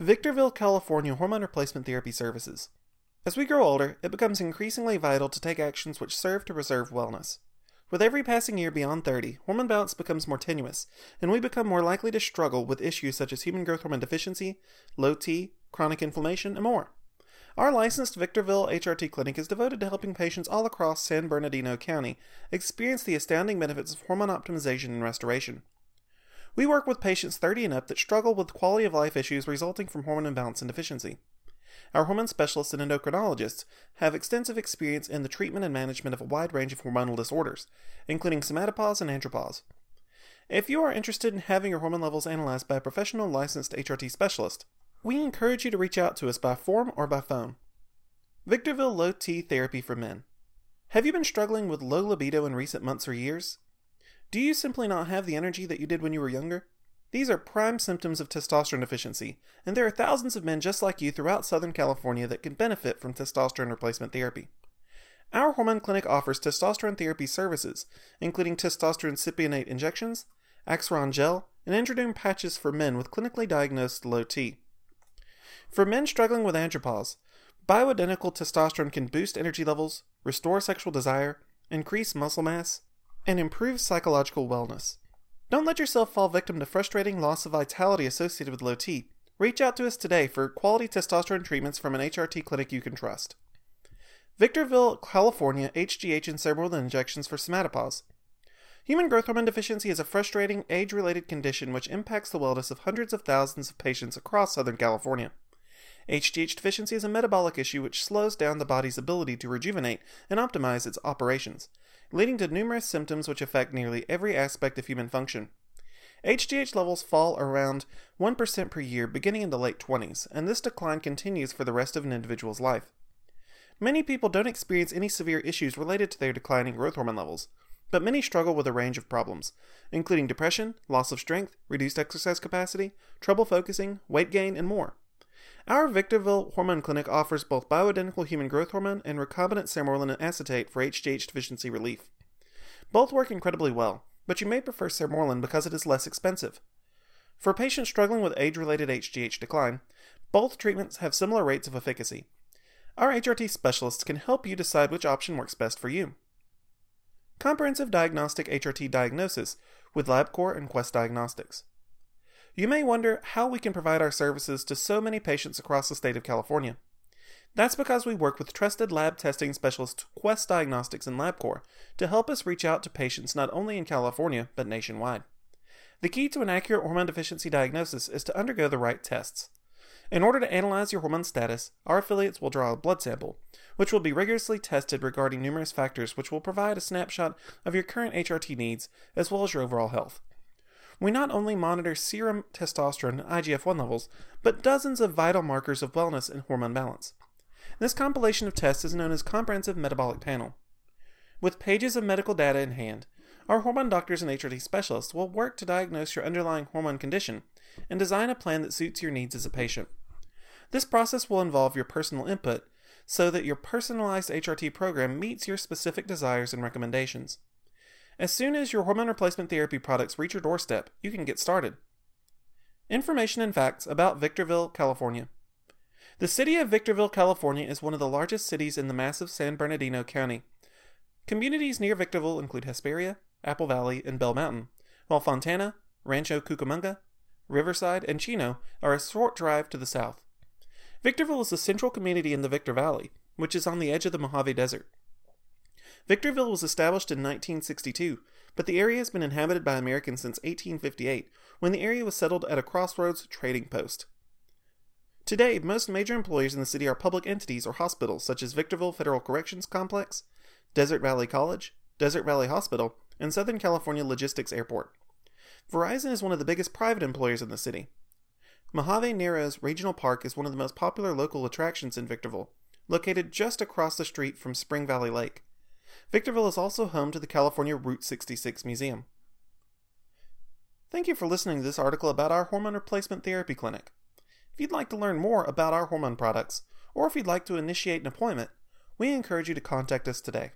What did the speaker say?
Victorville, California hormone replacement therapy services. As we grow older, it becomes increasingly vital to take actions which serve to preserve wellness. With every passing year beyond 30, hormone balance becomes more tenuous, and we become more likely to struggle with issues such as human growth hormone deficiency, low T, chronic inflammation, and more. Our licensed Victorville HRT clinic is devoted to helping patients all across San Bernardino County experience the astounding benefits of hormone optimization and restoration. We work with patients 30 and up that struggle with quality of life issues resulting from hormone imbalance and deficiency. Our hormone specialists and endocrinologists have extensive experience in the treatment and management of a wide range of hormonal disorders, including somatopause and andropause. If you are interested in having your hormone levels analyzed by a professional licensed HRT specialist, we encourage you to reach out to us by form or by phone. Victorville Low T Therapy for Men. Have you been struggling with low libido in recent months or years? Do you simply not have the energy that you did when you were younger? These are prime symptoms of testosterone deficiency, and there are thousands of men just like you throughout Southern California that can benefit from testosterone replacement therapy. Our hormone clinic offers testosterone therapy services, including testosterone cypionate injections, Axiron gel, and androderm patches for men with clinically diagnosed low T. For men struggling with andropause, bioidentical testosterone can boost energy levels, restore sexual desire, increase muscle mass, and improve psychological wellness. Don't let yourself fall victim to frustrating loss of vitality associated with low T. Reach out to us today for quality testosterone treatments from an HRT clinic you can trust. Victorville, California, HGH and sermorelin injections for somatopause. Human growth hormone deficiency is a frustrating, age related condition which impacts the wellness of hundreds of thousands of patients across Southern California. HGH deficiency is a metabolic issue which slows down the body's ability to rejuvenate and optimize its operations leading to numerous symptoms which affect nearly every aspect of human function. HGH levels fall around 1% per year beginning in the late 20s, and this decline continues for the rest of an individual's life. Many people don't experience any severe issues related to their declining growth hormone levels, but many struggle with a range of problems, including depression, loss of strength, reduced exercise capacity, trouble focusing, weight gain, and more. Our Victorville Hormone Clinic offers both bioidentical human growth hormone and recombinant sermorelin acetate for HGH deficiency relief. Both work incredibly well, but you may prefer sermorelin because it is less expensive. For patients struggling with age related HGH decline, both treatments have similar rates of efficacy. Our HRT specialists can help you decide which option works best for you. Comprehensive Diagnostic HRT Diagnosis with LabCorp and Quest Diagnostics. You may wonder how we can provide our services to so many patients across the state of California. That's because we work with trusted lab testing specialists Quest Diagnostics and LabCorp to help us reach out to patients not only in California, but nationwide. The key to an accurate hormone deficiency diagnosis is to undergo the right tests. In order to analyze your hormone status, our affiliates will draw a blood sample, which will be rigorously tested regarding numerous factors which will provide a snapshot of your current HRT needs as well as your overall health we not only monitor serum testosterone and IGF 1 levels, but dozens of vital markers of wellness and hormone balance. This compilation of tests is known as Comprehensive Metabolic Panel. With pages of medical data in hand, our hormone doctors and HRT specialists will work to diagnose your underlying hormone condition and design a plan that suits your needs as a patient. This process will involve your personal input so that your personalized HRT program meets your specific desires and recommendations. As soon as your hormone replacement therapy products reach your doorstep, you can get started. Information and facts about Victorville, California. The city of Victorville, California is one of the largest cities in the massive San Bernardino County. Communities near Victorville include Hesperia, Apple Valley, and Bell Mountain, while Fontana, Rancho Cucamonga, Riverside, and Chino are a short drive to the south. Victorville is the central community in the Victor Valley, which is on the edge of the Mojave Desert. Victorville was established in 1962, but the area has been inhabited by Americans since 1858, when the area was settled at a crossroads trading post. Today, most major employers in the city are public entities or hospitals such as Victorville Federal Corrections Complex, Desert Valley College, Desert Valley Hospital, and Southern California Logistics Airport. Verizon is one of the biggest private employers in the city. Mojave Narrows Regional Park is one of the most popular local attractions in Victorville, located just across the street from Spring Valley Lake. Victorville is also home to the California Route 66 Museum. Thank you for listening to this article about our hormone replacement therapy clinic. If you'd like to learn more about our hormone products, or if you'd like to initiate an appointment, we encourage you to contact us today.